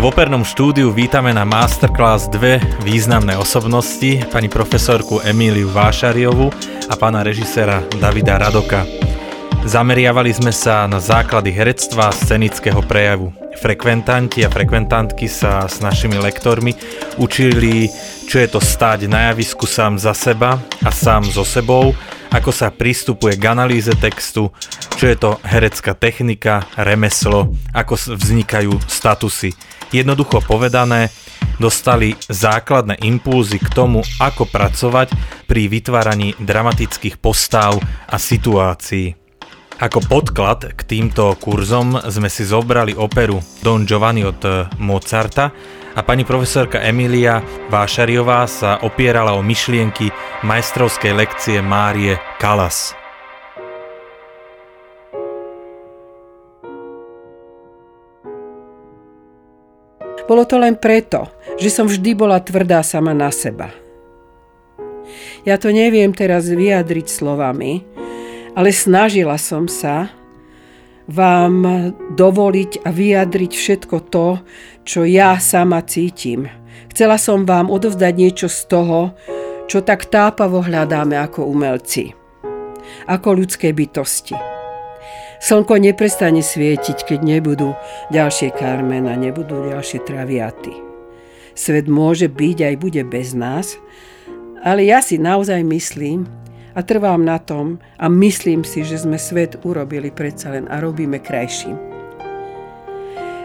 V opernom štúdiu vítame na Masterclass dve významné osobnosti, pani profesorku Emíliu Vášariovu a pána režiséra Davida Radoka. Zameriavali sme sa na základy herectva a scenického prejavu. Frekventanti a frekventantky sa s našimi lektormi učili, čo je to stáť na javisku sám za seba a sám so sebou, ako sa pristupuje k analýze textu, čo je to herecká technika, remeslo, ako vznikajú statusy. Jednoducho povedané, dostali základné impulzy k tomu, ako pracovať pri vytváraní dramatických postáv a situácií. Ako podklad k týmto kurzom sme si zobrali operu Don Giovanni od Mozarta a pani profesorka Emilia Vášariová sa opierala o myšlienky majstrovskej lekcie Márie Kalas. Bolo to len preto, že som vždy bola tvrdá sama na seba. Ja to neviem teraz vyjadriť slovami, ale snažila som sa vám dovoliť a vyjadriť všetko to, čo ja sama cítim. Chcela som vám odovzdať niečo z toho, čo tak tápavo hľadáme ako umelci, ako ľudské bytosti. Slnko neprestane svietiť, keď nebudú ďalšie Carmen a nebudú ďalšie traviaty. Svet môže byť aj bude bez nás, ale ja si naozaj myslím a trvám na tom a myslím si, že sme svet urobili predsa len a robíme krajším.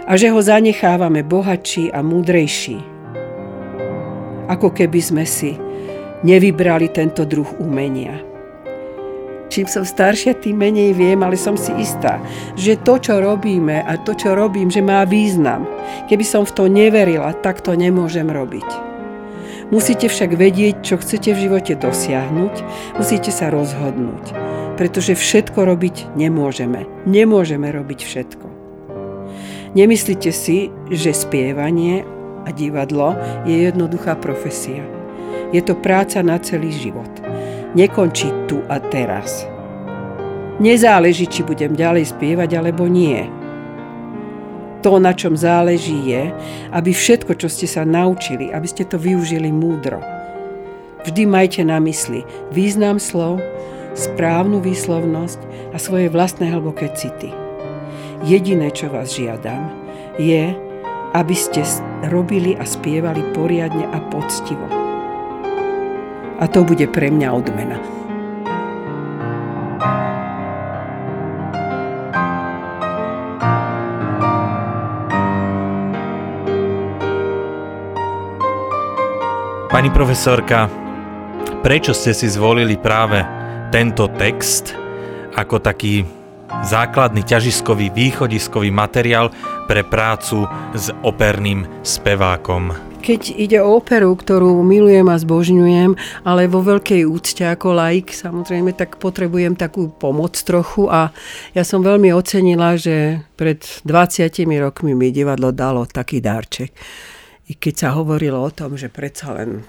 A že ho zanechávame bohatší a múdrejší. Ako keby sme si nevybrali tento druh umenia. Čím som staršia, tým menej viem, ale som si istá, že to, čo robíme a to, čo robím, že má význam. Keby som v to neverila, tak to nemôžem robiť. Musíte však vedieť, čo chcete v živote dosiahnuť, musíte sa rozhodnúť, pretože všetko robiť nemôžeme. Nemôžeme robiť všetko. Nemyslíte si, že spievanie a divadlo je jednoduchá profesia. Je to práca na celý život nekončí tu a teraz. Nezáleží, či budem ďalej spievať alebo nie. To, na čom záleží, je, aby všetko, čo ste sa naučili, aby ste to využili múdro. Vždy majte na mysli význam slov, správnu výslovnosť a svoje vlastné hlboké city. Jediné, čo vás žiadam, je, aby ste robili a spievali poriadne a poctivo a to bude pre mňa odmena. Pani profesorka, prečo ste si zvolili práve tento text ako taký základný ťažiskový východiskový materiál pre prácu s operným spevákom? keď ide o operu, ktorú milujem a zbožňujem, ale vo veľkej úcte ako laik, samozrejme, tak potrebujem takú pomoc trochu a ja som veľmi ocenila, že pred 20 rokmi mi divadlo dalo taký dárček. I keď sa hovorilo o tom, že predsa len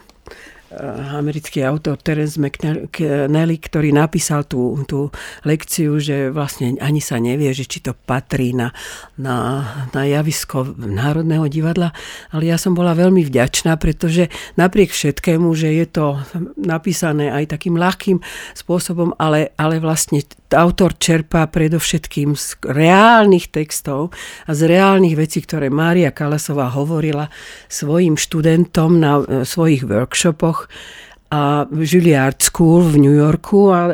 Eh, americký autor Terence McNally, ktorý napísal tú, tú lekciu, že vlastne ani sa nevie, že či to patrí na, na, na javisko Národného divadla, ale ja som bola veľmi vďačná, pretože napriek všetkému, že je to napísané aj takým ľahkým spôsobom, ale, ale vlastne autor čerpá predovšetkým z reálnych textov a z reálnych vecí, ktoré Mária Kalasová hovorila svojim študentom na e, svojich workshopoch a Juilliard School v New Yorku a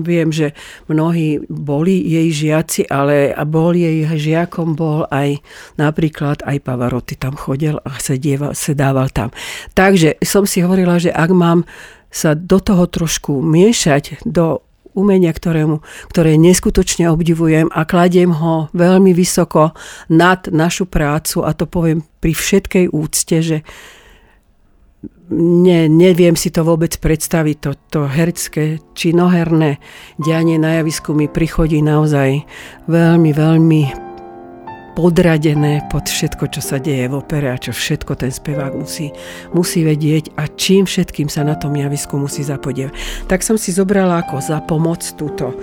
viem, že mnohí boli jej žiaci, ale a bol jej žiakom bol aj napríklad aj Pavarotti tam chodil a sedieval, sedával tam. Takže som si hovorila, že ak mám sa do toho trošku miešať do umenia, ktorému, ktoré neskutočne obdivujem a kladiem ho veľmi vysoko nad našu prácu a to poviem pri všetkej úcte, že ne, neviem si to vôbec predstaviť, to, to herské či noherné dianie na javisku mi prichodí naozaj veľmi, veľmi podradené pod všetko, čo sa deje v opere a čo všetko ten spevák musí, musí vedieť a čím všetkým sa na tom javisku musí zapodievať. Tak som si zobrala ako za pomoc túto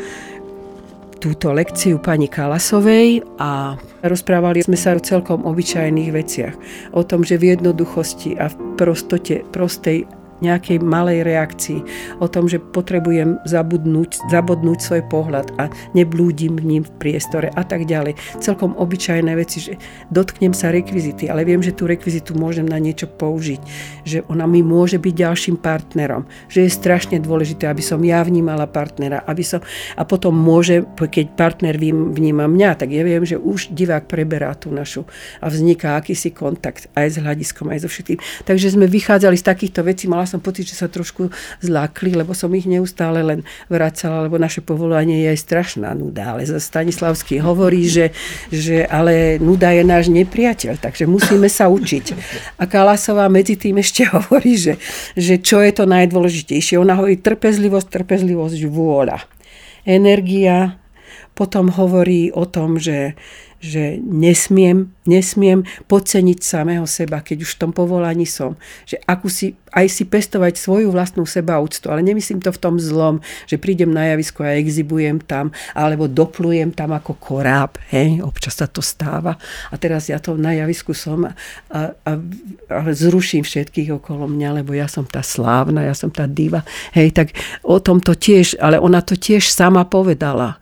túto lekciu pani Kalasovej a rozprávali sme sa o celkom obyčajných veciach. O tom, že v jednoduchosti a v prostote, prostej nejakej malej reakcii, o tom, že potrebujem zabudnúť, zabodnúť svoj pohľad a neblúdim v ním v priestore a tak ďalej. Celkom obyčajné veci, že dotknem sa rekvizity, ale viem, že tú rekvizitu môžem na niečo použiť, že ona mi môže byť ďalším partnerom, že je strašne dôležité, aby som ja vnímala partnera, aby som, a potom môže, keď partner vníma mňa, tak ja viem, že už divák preberá tú našu a vzniká akýsi kontakt aj s hľadiskom, aj so všetkým. Takže sme vychádzali z takýchto vecí, mala som pocit, že sa trošku zlákli, lebo som ich neustále len vracala, lebo naše povolanie je aj strašná nuda. Ale Stanislavský hovorí, že, že ale nuda je náš nepriateľ, takže musíme sa učiť. A Kalasová medzi tým ešte hovorí, že, že čo je to najdôležitejšie. Ona hovorí trpezlivosť, trpezlivosť, vôľa. Energia, potom hovorí o tom, že že nesmiem, nesmiem podceniť samého seba, keď už v tom povolaní som. Že akú si, aj si pestovať svoju vlastnú sebaúctu, ale nemyslím to v tom zlom, že prídem na javisko a exibujem tam, alebo doplujem tam ako koráb, hej, občas sa to stáva. A teraz ja to na javisku som a, a, a, zruším všetkých okolo mňa, lebo ja som tá slávna, ja som tá diva, hej, tak o tom to tiež, ale ona to tiež sama povedala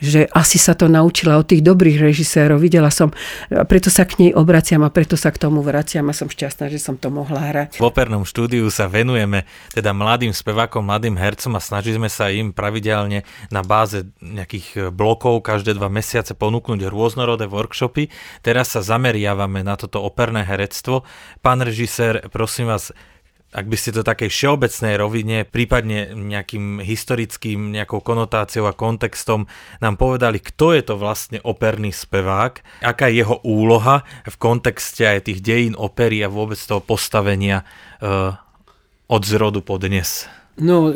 že asi sa to naučila od tých dobrých režisérov. Videla som, preto sa k nej obraciam a preto sa k tomu vraciam a som šťastná, že som to mohla hrať. V opernom štúdiu sa venujeme teda mladým spevákom, mladým hercom a snažíme sa im pravidelne na báze nejakých blokov každé dva mesiace ponúknuť rôznorodé workshopy. Teraz sa zameriavame na toto operné herectvo. Pán režisér, prosím vás, ak by ste to takej všeobecnej rovine, prípadne nejakým historickým nejakou konotáciou a kontextom nám povedali, kto je to vlastne operný spevák, aká je jeho úloha v kontexte aj tých dejín opery a vôbec toho postavenia uh, od zrodu po dnes. No,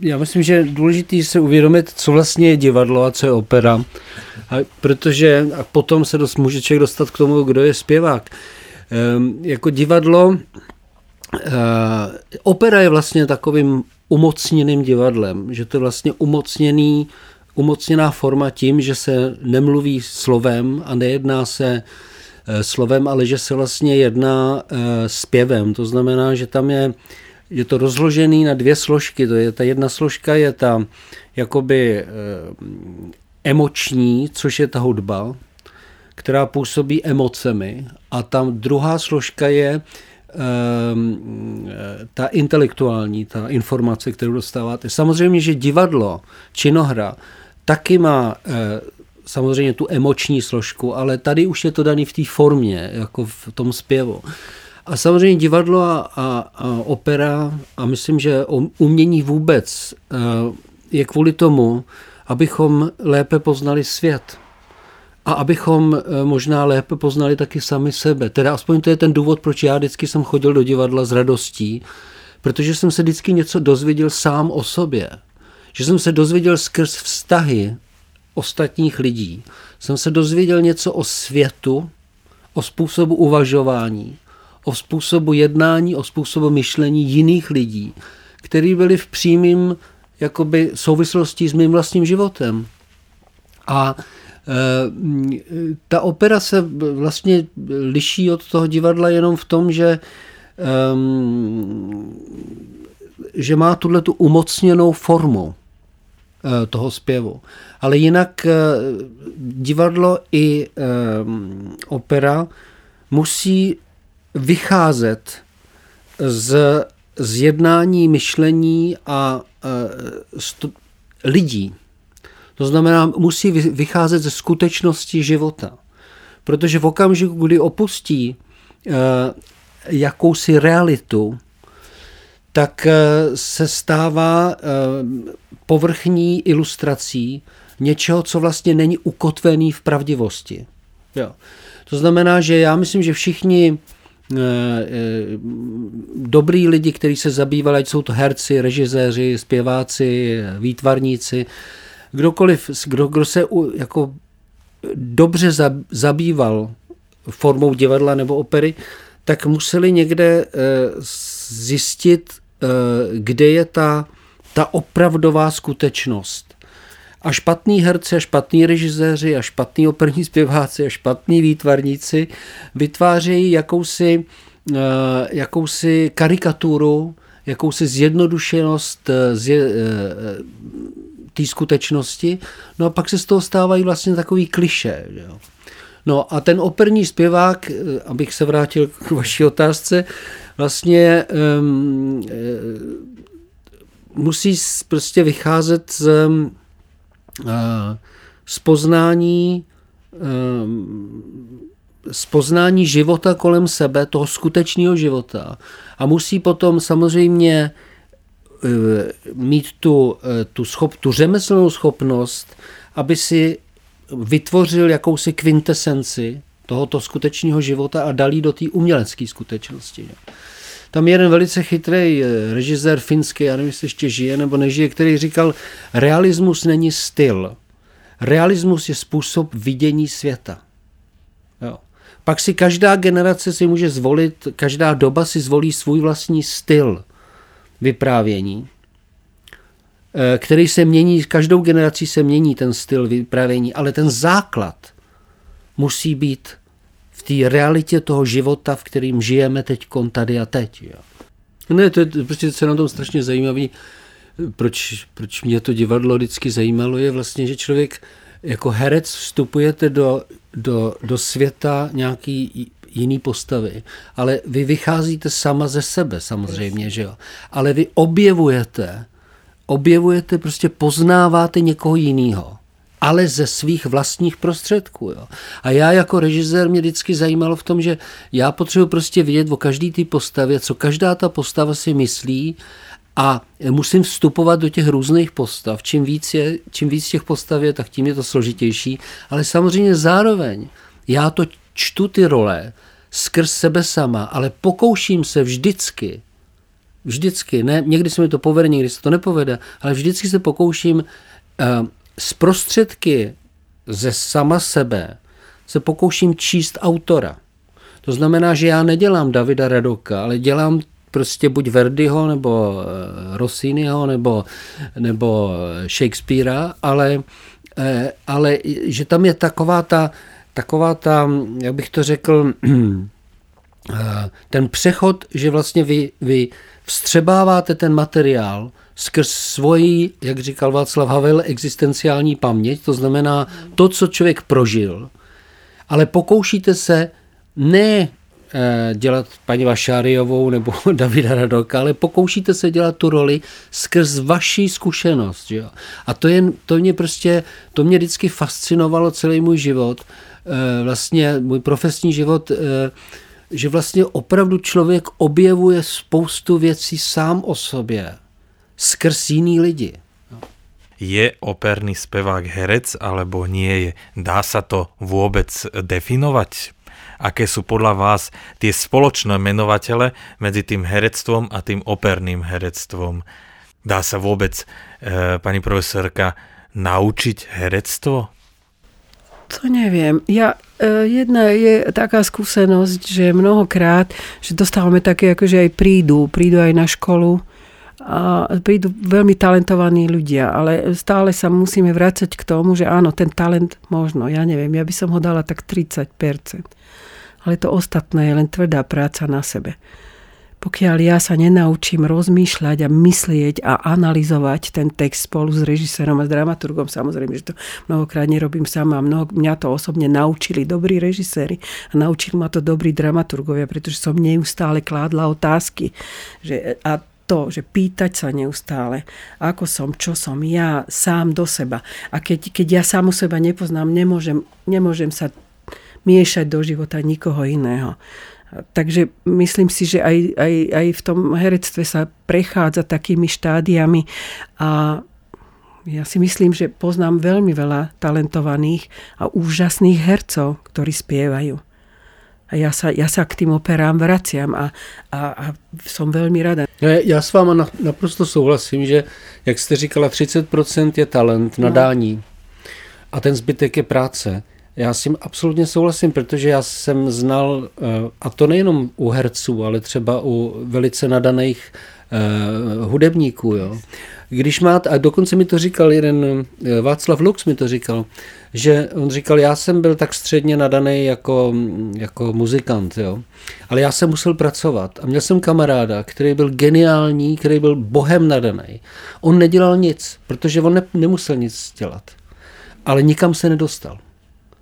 já myslím, že je důležité se uvědomit, co vlastně je divadlo a co je opera. A protože a potom se dost, může člověk dostat k tomu, kdo je zpěvák. Ehm, jako divadlo opera je vlastně takovým umocněným divadlem, že to je vlastně umocněný, umocněná forma tím, že se nemluví slovem a nejedná se uh, slovem, ale že se vlastně jedná uh, zpěvem. To znamená, že tam je, je to rozložený na dvě složky. To je, ta jedna složka je ta jakoby emoční, což je ta hudba, která působí emocemi a tam druhá složka je ta intelektuální, ta informace, kterou dostáváte. Samozřejmě, že divadlo, činohra, taky má eh, samozřejmě tu emoční složku, ale tady už je to daný v té formě, jako v tom zpěvu. A samozřejmě divadlo a, a, a opera a myslím, že umění vůbec eh, je kvůli tomu, abychom lépe poznali svět a abychom eh, možná lépe poznali taky sami sebe. Teda aspoň to je ten důvod, proč já vždycky jsem chodil do divadla s radostí, protože jsem se vždycky něco dozvěděl sám o sobě. Že jsem se dozvěděl skrz vztahy ostatních lidí. Jsem se dozvěděl něco o světu, o způsobu uvažování, o způsobu jednání, o způsobu myšlení jiných lidí, který byli v přímým jakoby souvislosti s mým vlastním životem. A ta opera se vlastně liší od toho divadla jenom v tom, že ehm, že má tuhle tu umocněnou formu eh, toho zpěvu. Ale jinak eh, divadlo i ehm, opera musí vycházet z, z jednání, myšlení a lidí. To znamená, musí vycházet ze skutečnosti života. Protože v okamžiku, kdy opustí eh, jakousi realitu, tak eh, se stává eh, povrchní ilustrací něčeho, co vlastně není ukotvený v pravdivosti. Jo. To znamená, že já myslím, že všichni dobrý lidi, kteří se zabývali, ať jsou to herci, režiséři, zpěváci, výtvarníci, kdokoliv, kdo, kdo se jako dobře zabýval formou divadla nebo opery, tak museli někde zjistit, kde je ta, ta opravdová skutečnost. A špatný herci, a špatný režiséři, a špatný operní zpěváci, a špatní výtvarníci vytvářejí jakousi, eh, jakousi karikaturu, jakousi zjednodušenost eh, z, eh, té skutečnosti. No a pak se z toho stávají vlastně takový kliše. Jo. No a ten operní zpěvák, abych se vrátil k vaší otázce, vlastně um, musí prostě vycházet z z poznání, z poznání života kolem sebe, toho skutečného života. A musí potom samozřejmě mít tu, e, tu, schop, tu řemeslnou schopnost, aby si vytvořil jakousi kvintesenci tohoto skutečného života a dalí do té umělecké skutečnosti. Tam je jeden velice chytrý eh, režisér finský, já nevím, jestli ještě žije nebo nežije, který říkal, realismus není styl. Realismus je způsob vidění světa. Jo. Pak si každá generace si může zvolit, každá doba si zvolí svůj vlastní styl vyprávění, eh, který se mění, každou generací se mění ten styl vyprávění, ale ten základ musí být té realitě toho života, v kterým žijeme teď, tady a teď. Jo. Ne, to je prostě se na tom strašně zajímavý. Proč, proč mě to divadlo vždycky zajímalo, je vlastně, že člověk jako herec vstupujete do, do, do světa nějaký jiný postavy, ale vy vycházíte sama ze sebe samozřejmě, že jo. Ale vy objevujete, objevujete, prostě poznáváte někoho jiného ale ze svých vlastních prostředků. Jo. A já jako režisér mě vždycky zajímalo v tom, že já potřebuji prostě vědět o každý té postavě, co každá ta postava si myslí a musím vstupovat do těch různých postav. Čím víc, je, čím víc těch postav je, tak tím je to složitější. Ale samozřejmě zároveň já to čtu ty role skrz sebe sama, ale pokouším se vždycky, vždycky, ne, někdy se mi to povede, někdy se to nepovede, ale vždycky se pokouším uh, z prostředky ze sama sebe se pokouším číst autora. To znamená, že já nedělám Davida Radoka, ale dělám prostě buď Verdiho, nebo eh, Rossiniho, nebo, nebo Shakespearea, ale, eh, ale že tam je taková ta, taková ta, jak bych to řekl, eh, ten přechod, že vlastně vy, vy vstřebáváte ten materiál skrz svoji, jak říkal Václav Havel, existenciální paměť, to znamená to, co člověk prožil, ale pokoušíte se ne eh, dělat paní Vašáriovou nebo Davida Radoka, ale pokoušíte se dělat tu roli skrz vaší zkušenost. Jo? A to, je, to mě prostě, to mě vždycky fascinovalo celý můj život, vlastně můj profesní život, eh, že vlastně opravdu člověk objevuje spoustu věcí sám o sobě skrz jiný lidi. Je operný spevák herec alebo nie je? Dá sa to vôbec definovať? Aké sú podľa vás tie spoločné menovatele medzi tým herectvom a tým operným herectvom? Dá sa vôbec, e, pani profesorka, naučiť herectvo? To neviem. Ja, e, jedna je taká skúsenosť, že mnohokrát, že dostávame také, akože aj prídu, prídu aj na školu, a prídu veľmi talentovaní ľudia, ale stále sa musíme vrácať k tomu, že áno, ten talent možno, ja neviem, ja by som ho dala tak 30%. Ale to ostatné je len tvrdá práca na sebe. Pokiaľ ja sa nenaučím rozmýšľať a myslieť a analyzovať ten text spolu s režisérom a s dramaturgom, samozrejme, že to mnohokrát nerobím sama. Mnoho, mňa to osobne naučili dobrí režiséri a naučili ma to dobrí dramaturgovia, pretože som neustále kládla otázky. Že, a to, že pýtať sa neustále, ako som, čo som ja sám do seba. A keď, keď ja sám seba nepoznám, nemôžem, nemôžem sa miešať do života nikoho iného. Takže myslím si, že aj, aj, aj v tom herectve sa prechádza takými štádiami a ja si myslím, že poznám veľmi veľa talentovaných a úžasných hercov, ktorí spievajú. A ja sa, ja sa k tým operám vraciam a, a, a som veľmi rada. Já, já s váma naprosto souhlasím, že, jak jste říkala, 30% je talent, nadání no. a ten zbytek je práce. Já s tím absolutně souhlasím, protože já jsem znal, eh, a to nejenom u herců, ale třeba u velice nadaných uh, hudebníků. Jo. Když máte, a dokonce mi to říkal jeden, eh, Václav Lux mi to říkal, že on říkal, já jsem byl tak středně nadaný jako, jako muzikant, jo. ale já jsem musel pracovat a měl jsem kamaráda, který byl geniální, který byl bohem nadaný. On nedělal nic, protože on ne, nemusel nic dělat, ale nikam se nedostal.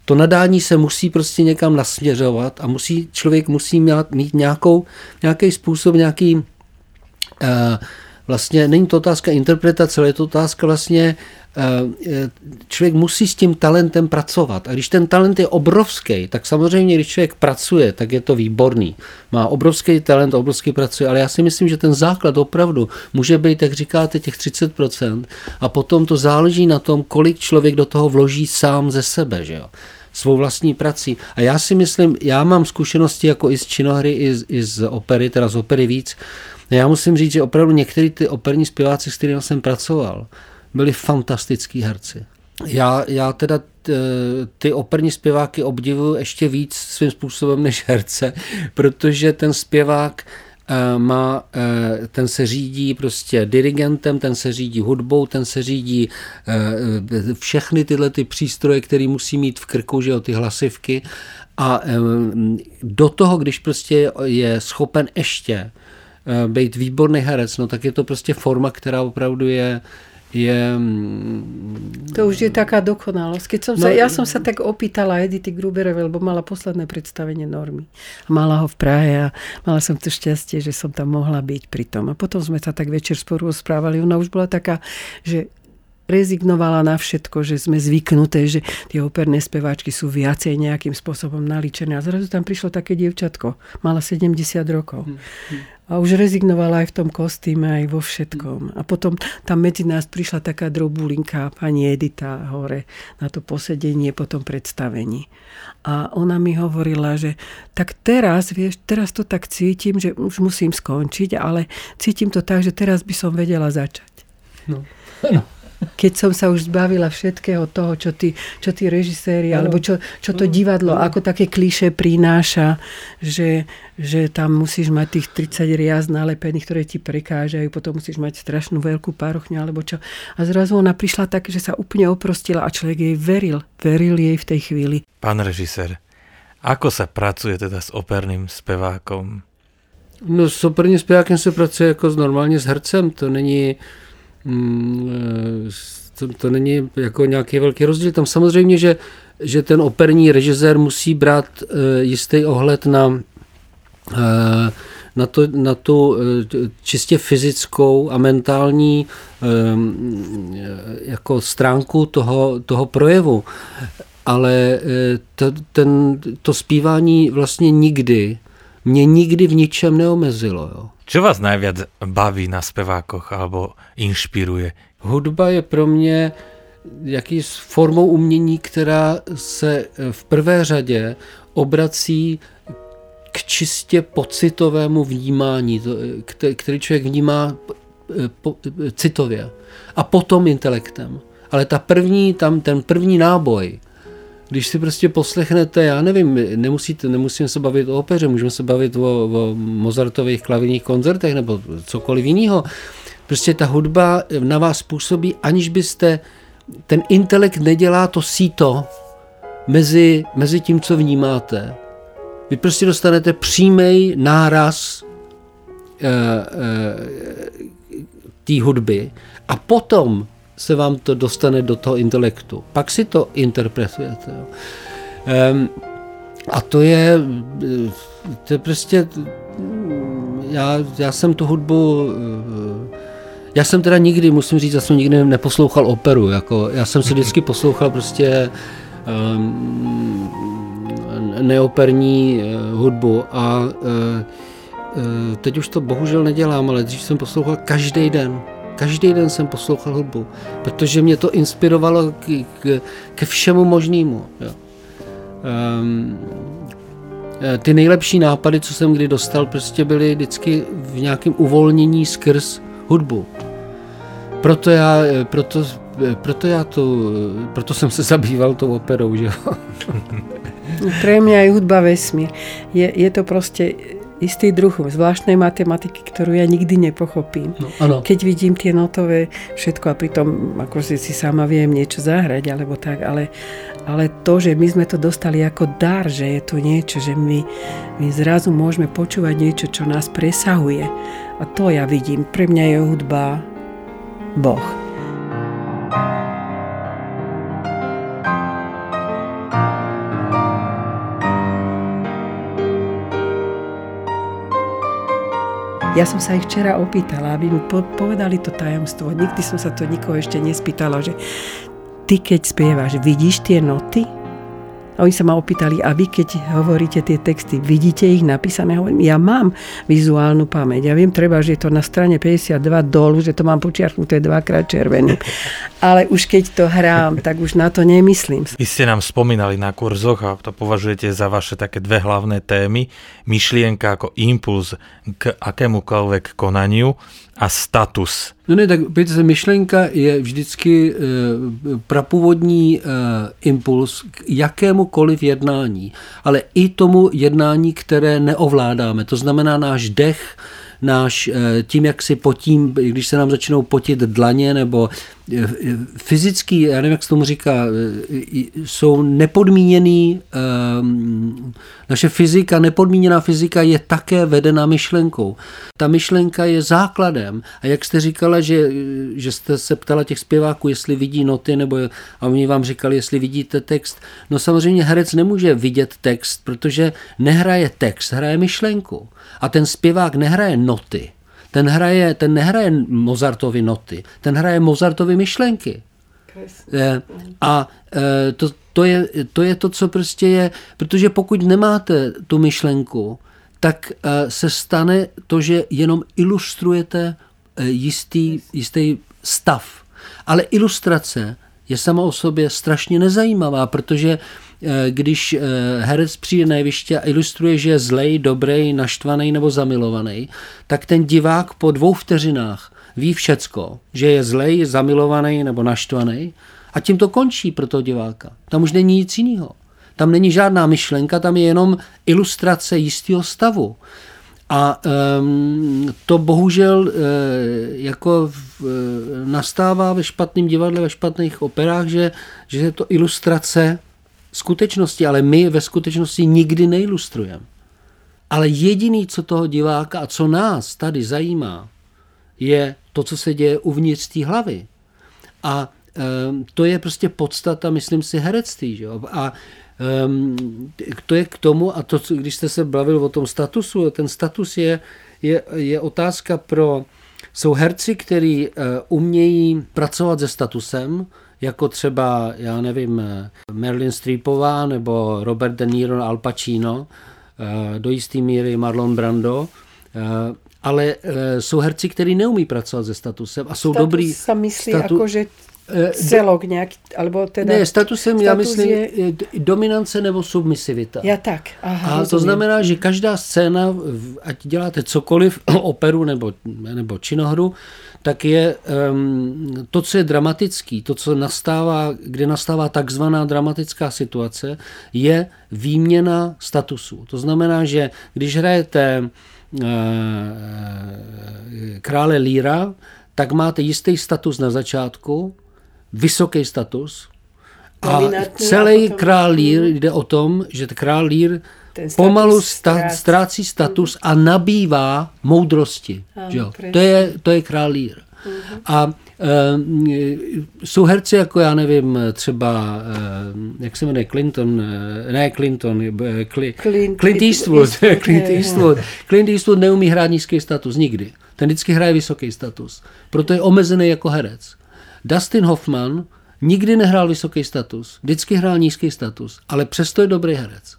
To nadání se musí prostě někam nasměřovat a musí, člověk musí mít, mít nějakou, nějaký způsob, nějaký uh, vlastně není to otázka interpretace, ale je to otázka vlastně, člověk musí s tím talentem pracovat. A když ten talent je obrovský, tak samozřejmě, když člověk pracuje, tak je to výborný. Má obrovský talent, obrovský pracuje, ale já si myslím, že ten základ opravdu může být, jak říkáte, těch 30% a potom to záleží na tom, kolik člověk do toho vloží sám ze sebe, že jo svou vlastní prací. A já si myslím, já mám zkušenosti jako i z činohry, i z, i z opery, teda z opery víc, já musím říct, že opravdu některý ty operní zpěváci, s kterými jsem pracoval, byli fantastický herci. Já, já teda ty operní zpěváky obdivuju ještě víc svým způsobem než herce, protože ten zpěvák eh, má, eh, ten se řídí prostě dirigentem, ten se řídí hudbou, ten se řídí eh, všechny tyhle ty přístroje, které musí mít v krku, že jo, ty hlasivky a do toho, když prostě je schopen ještě být výborný herec, no tak je to prostě forma, která opravdu je je... To už je taká dokonalosť. Keď som no, sa, ja som sa tak opýtala Edity Gruberovej, lebo mala posledné predstavenie Normy. A mala ho v Prahe a mala som to šťastie, že som tam mohla byť pri tom. A potom sme sa tak večer spolu rozprávali. Ona už bola taká, že rezignovala na všetko, že sme zvyknuté, že tie operné speváčky sú viacej nejakým spôsobom naličené. A zrazu tam prišlo také dievčatko, mala 70 rokov. Hmm. A už rezignovala aj v tom kostýme, aj vo všetkom. A potom tam medzi nás prišla taká drobulinka, pani Edita hore, na to posedenie po tom predstavení. A ona mi hovorila, že tak teraz, vieš, teraz to tak cítim, že už musím skončiť, ale cítim to tak, že teraz by som vedela začať. No. no keď som sa už zbavila všetkého toho, čo tí, čo tí režiséri, ano. alebo čo, čo to divadlo, ano. ako také kliše prináša, že, že tam musíš mať tých 30 riaz nalepených, ktoré ti prekážajú, potom musíš mať strašnú veľkú parochňu, alebo čo. A zrazu ona prišla tak, že sa úplne oprostila a človek jej veril. Veril jej v tej chvíli. Pán režisér, ako sa pracuje teda s operným spevákom? No s operním zpěvákem se pracuje jako normálně s hercem, to není, Mm, to, to není jako nějaký velký rozdíl. Tam samozřejmě, že, že ten operní režisér musí brát uh, jistý ohled na, uh, na, to, na tu čistě fyzickou a mentální jako stránku toho, toho projevu. Ale to, ten, to zpívání vlastně nikdy mě nikdy v ničem neomezilo. Jo. Čo vás najviac baví na spevákoch alebo inšpiruje? Hudba je pro mě jaký formou umění, která se v prvé řadě obrací k čistě pocitovému vnímání, který člověk vnímá eh, citově a potom intelektem. Ale ta první, tam ten první náboj, když si prostě poslechnete, já nevím, nemusíte, nemusíme se bavit o opeře, můžeme se bavit o, o Mozartových klavírních koncertech nebo cokoliv jiného. Prostě ta hudba na vás působí, aniž byste, ten intelekt nedělá to síto mezi, mezi tím, co vnímáte. Vy prostě dostanete přímý náraz e, e, té hudby a potom se vám to dostane do toho intelektu. Pak si to interpretujete. Jo. Um, a to je, to je prostě, já, já jsem tu hudbu, já jsem teda nikdy, musím říct, já jsem nikdy neposlouchal operu, jako, já jsem si vždycky poslouchal prostě um, neoperní uh, hudbu a uh, teď už to bohužel nedělám, ale dřív jsem poslouchal každý den, Každý den jsem poslouchal hudbu, protože mě to inspirovalo k, k, ke všemu možnému. Um, ty nejlepší nápady, co jsem kdy dostal, prostě byly vždycky v nějakém uvolnění skrz hudbu. Proto já, eh, proto, eh, proto já to, proto jsem se zabýval tou operou, že jo. Pre mňa je hudba vesmír. Je, je to proste istý druh zvláštnej matematiky, ktorú ja nikdy nepochopím. No, ano. Keď vidím tie notové všetko a pritom ako si, si sama viem niečo zahrať alebo tak, ale, ale to, že my sme to dostali ako dar, že je to niečo, že my, my zrazu môžeme počúvať niečo, čo nás presahuje. A to ja vidím. Pre mňa je hudba Boh. Ja som sa ich včera opýtala, aby mi povedali to tajomstvo. Nikdy som sa to nikoho ešte nespýtala, že ty keď spievaš, vidíš tie noty? A oni sa ma opýtali, a vy keď hovoríte tie texty, vidíte ich napísané? Hovorím, ja mám vizuálnu pamäť. Ja viem treba, že je to na strane 52 dolu, že to mám počiarknuté dvakrát červený. Ale už keď to hrám, tak už na to nemyslím. Vy ste nám spomínali na kurzoch a to považujete za vaše také dve hlavné témy. Myšlienka ako impuls k akémukoľvek konaniu a status. No ne, tak myšlenka je vždycky e, prapůvodní e, impuls k jakémukoliv jednání, ale i tomu jednání, které neovládáme. To znamená náš dech, náš, eh, tím, jak si potím, když se nám začnou potit dlaně, nebo eh, fyzický, já nevím, jak se tomu říká, eh, jsou nepodmíněný, ehm, naše fyzika, nepodmíněná fyzika je také vedena myšlenkou. Ta myšlenka je základem. A jak jste říkala, že, že jste se ptala těch zpěváků, jestli vidí noty, nebo a oni vám říkali, jestli vidíte text. No samozřejmě herec nemůže vidět text, protože nehraje text, hraje myšlenku. A ten zpěvák nehraje noty. Ten, hraje, ten nehraje Mozartovy noty, ten hraje Mozartovy myšlenky. Eh, a eh, to, to, je, to je to, co prostě je, protože pokud nemáte tu myšlenku, tak eh, se stane to, že jenom ilustrujete jistý, jistý stav. Ale ilustrace je sama o sobě strašně nezajímavá, protože když eh, herec přijde na jeviště a ilustruje, že je zlej, dobrý, naštvaný nebo zamilovaný, tak ten divák po dvou vteřinách ví všecko, že je zlej, zamilovaný nebo naštvaný a tím to končí pro toho diváka. Tam už není nic jiného. Tam není žádná myšlenka, tam je jenom ilustrace jistého stavu. A um, to bohužel e, jako v, e, nastává ve špatném divadle, ve špatných operách, že, že je to ilustrace skutečnosti, ale my ve skutečnosti nikdy neilustrujeme. Ale jediný, co toho diváka a co nás tady zajímá, je to, co se děje uvnitř té hlavy. A um, to je prostě podstata, myslím si, herectví. Že? A um, to je k tomu, a to, když jste se bavil o tom statusu, ten status je, je, je otázka pro... Jsou herci, kteří uh, umějí pracovat se statusem, jako třeba, já nevím, Marilyn Streepová nebo Robert De Niro, Al Pacino, eh, do jisté míry Marlon Brando, eh, ale eh, jsou herci, kteří neumí pracovat se statusem a jsou Status dobrý. Sa myslí statu... ako, že celok nějaký, alebo teda... Ne, statusem status já myslím je... dominance nebo submisivita. Já tak. Aha, a rozumím. to znamená, že každá scéna, ať děláte cokoliv, operu nebo, nebo činohru, tak je um, to, co je dramatický, to, co nastává, kde nastává takzvaná dramatická situace, je výměna statusů. To znamená, že když hrajete uh, krále Líra, tak máte jistý status na začátku, vysoký status, a celý král Lír jde o tom, že král Lír pomalu sta, ztrácí status a nabývá moudrosti. Ano, to, je, to je král Lír. Uh-huh. A e, jsou herci jako, já nevím, třeba, e, jak se jmenuje, Clinton, e, ne Clinton, e, Cli, Clint, Clint Eastwood. Clint Eastwood. Clint Eastwood neumí hrát nízký status nikdy. Ten vždycky hraje vysoký status. Proto je omezený jako herec. Dustin Hoffman nikdy nehrál vysoký status, vždycky hrál nízký status, ale přesto je dobrý herec.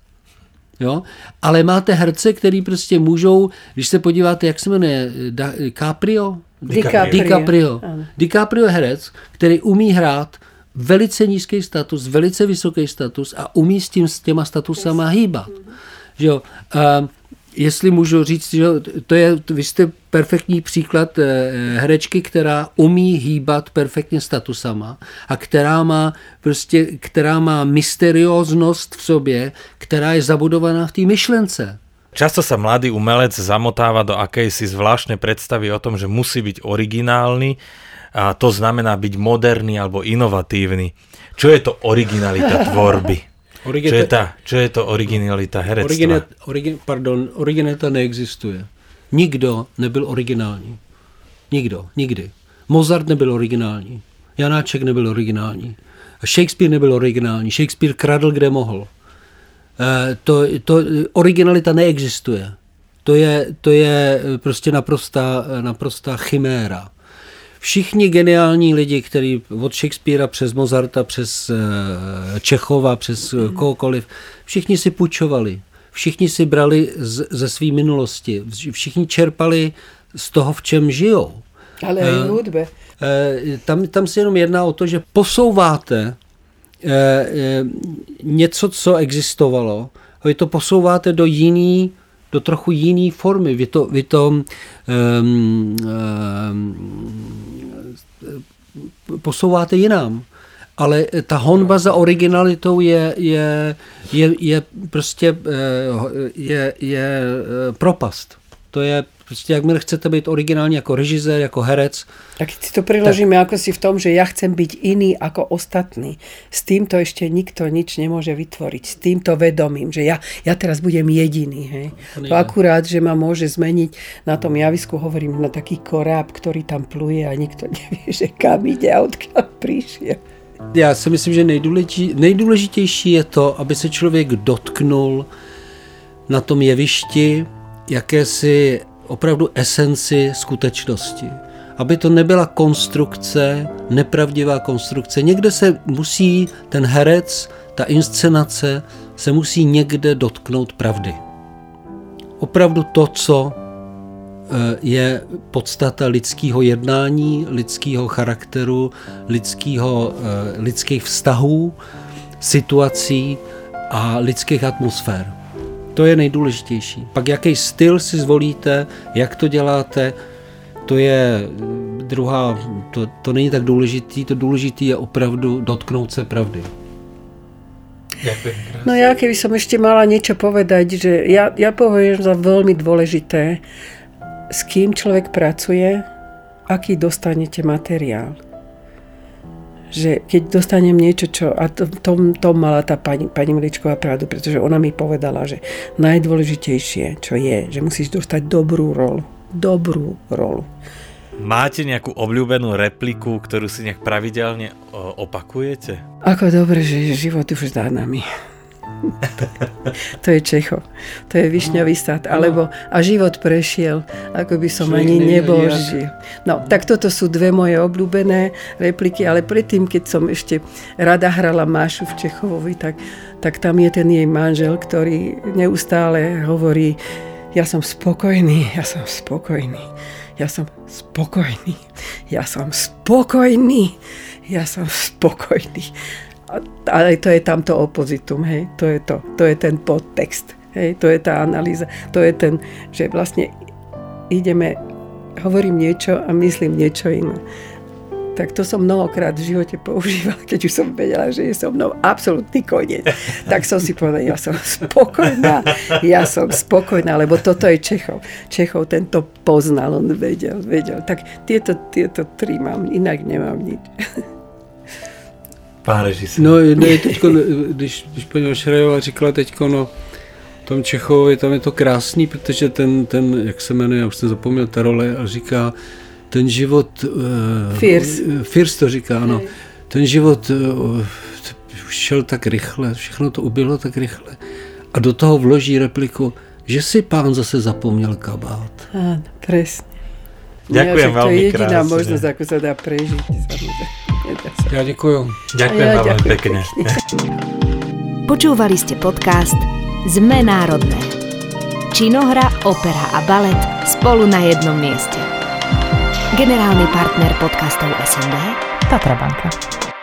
Jo? Ale máte herce, který prostě můžou, když se podíváte, jak se jmenuje, da, Caprio? DiCaprio. DiCaprio. DiCaprio je herec, který umí hrát velice nízký status, velice vysoký status a umí s tím s těma statusama hýbat. Že jo? A jestli můžu říct, že to je, vy jste perfektní příklad eh, herečky, která umí hýbat perfektně statusama a která má prostě, která má mysterióznost v sobě, která je zabudovaná v té myšlence. Často sa mladý umelec zamotáva do akejsi zvláštnej predstavy o tom, že musí byť originálny a to znamená byť moderný alebo inovatívny. Čo je to originalita tvorby? Origita... Čo, je ta, čo je to originalita herectva? Origina, origin, pardon, originalita neexistuje. Nikdo nebyl originální. Nikdo, nikdy. Mozart nebyl originální. Janáček nebyl originální. Shakespeare nebyl originální. Shakespeare kradl, kde mohl. Eh, to, to, originalita neexistuje. To je, to je prostě naprostá, naprostá chiméra. Všichni geniální lidi, kteří od Shakespearea přes Mozarta, přes eh, Čechova, přes eh, kohokoliv, všichni si půjčovali. Všichni si brali z, ze své minulosti. Všichni čerpali z toho, v čem žijou. Ale i v hudbě. Tam, tam se jenom jedná o to, že posouváte Eh, eh, něco, co existovalo, vy to posouváte do jiný, do trochu jiný formy. Vy to, vy to um, um, posouváte jinam. Ale ta honba za originalitou je, je, je, je prostě je, je propast. To je Prostě jakmile chcete být originální jako režisér, jako herec. Tak si to preložíme tak... ako si v tom, že ja chcem byť iný ako ostatní. S týmto ešte nikto nič nemôže vytvoriť. S týmto vedomím, že ja, ja teraz budem jediný. Hej. To, to akurát, že ma môže zmeniť na tom javisku, hovorím, na taký koráb, ktorý tam pluje a nikto nevie, že kam ide a odkiaľ prišiel. Já si myslím, že nejdůležitější je to, aby se člověk dotknul na tom jevišti jakési opravdu esenci skutečnosti. Aby to nebyla konstrukce, nepravdivá konstrukce. Někde se musí ten herec, ta inscenace se musí někde dotknout pravdy. Opravdu to, co eh, je podstata lidského jednání, lidského charakteru, lidského, eh, lidských vztahů, situací a lidských atmosfér. To je nejdůležitější. Pak jaký styl si zvolíte, jak to děláte, to je druhá, to, to není tak důležitý, to důležitý je opravdu dotknout se pravdy. No ja keby som ešte mala niečo povedať, že ja, ja považujem za veľmi dôležité, s kým človek pracuje, aký dostanete materiál že keď dostanem niečo, čo... A to, to, to mala tá pani, pani Miličková pravdu, pretože ona mi povedala, že najdôležitejšie, čo je, že musíš dostať dobrú rolu. Dobrú rolu. Máte nejakú obľúbenú repliku, ktorú si nejak pravidelne opakujete? Ako dobre, že život už za nami. to je Čecho. To je Višňový sad. Alebo a život prešiel, ako by som ani nebol žil. No, tak toto sú dve moje obľúbené repliky, ale predtým, keď som ešte rada hrala Mášu v Čechovovi, tak, tak tam je ten jej manžel, ktorý neustále hovorí, ja som spokojný, ja som spokojný, ja som spokojný, ja som spokojný, ja som spokojný ale to je tamto opozitum, hej, to je to, to je ten podtext, hej, to je tá analýza, to je ten, že vlastne ideme, hovorím niečo a myslím niečo iné. Tak to som mnohokrát v živote používal, keď už som vedela, že je so mnou absolútny koniec. Tak som si povedala, ja som spokojná, ja som spokojná, lebo toto je Čechov. Čechov tento poznal, on vedel, vedel. Tak tieto, tieto tri mám, inak nemám nič. Pán režisér. No, ne, teďko, když, když paní Šrajová říkala teďko, no, tom Čechovi, tam je to krásný, protože ten, ten, jak se jmenuje, já už jsem zapomněl ta role, a říká, ten život... Uh, Fierce. Fierce to říká, ano. Ten život uh, šel tak rychle, všechno to ubylo tak rychle. A do toho vloží repliku, že si pán zase zapomněl kabát. Áno, presne. Ďakujem veľmi krásne. To je jediná možnosť, ako sa dá prežiť. Ja ďakujem. Ďakujem ja, veľmi pekne. Počúvali ste podcast Zme národné. Činohra, opera a balet spolu na jednom mieste. Generálny partner podcastov SND Tatra Banka.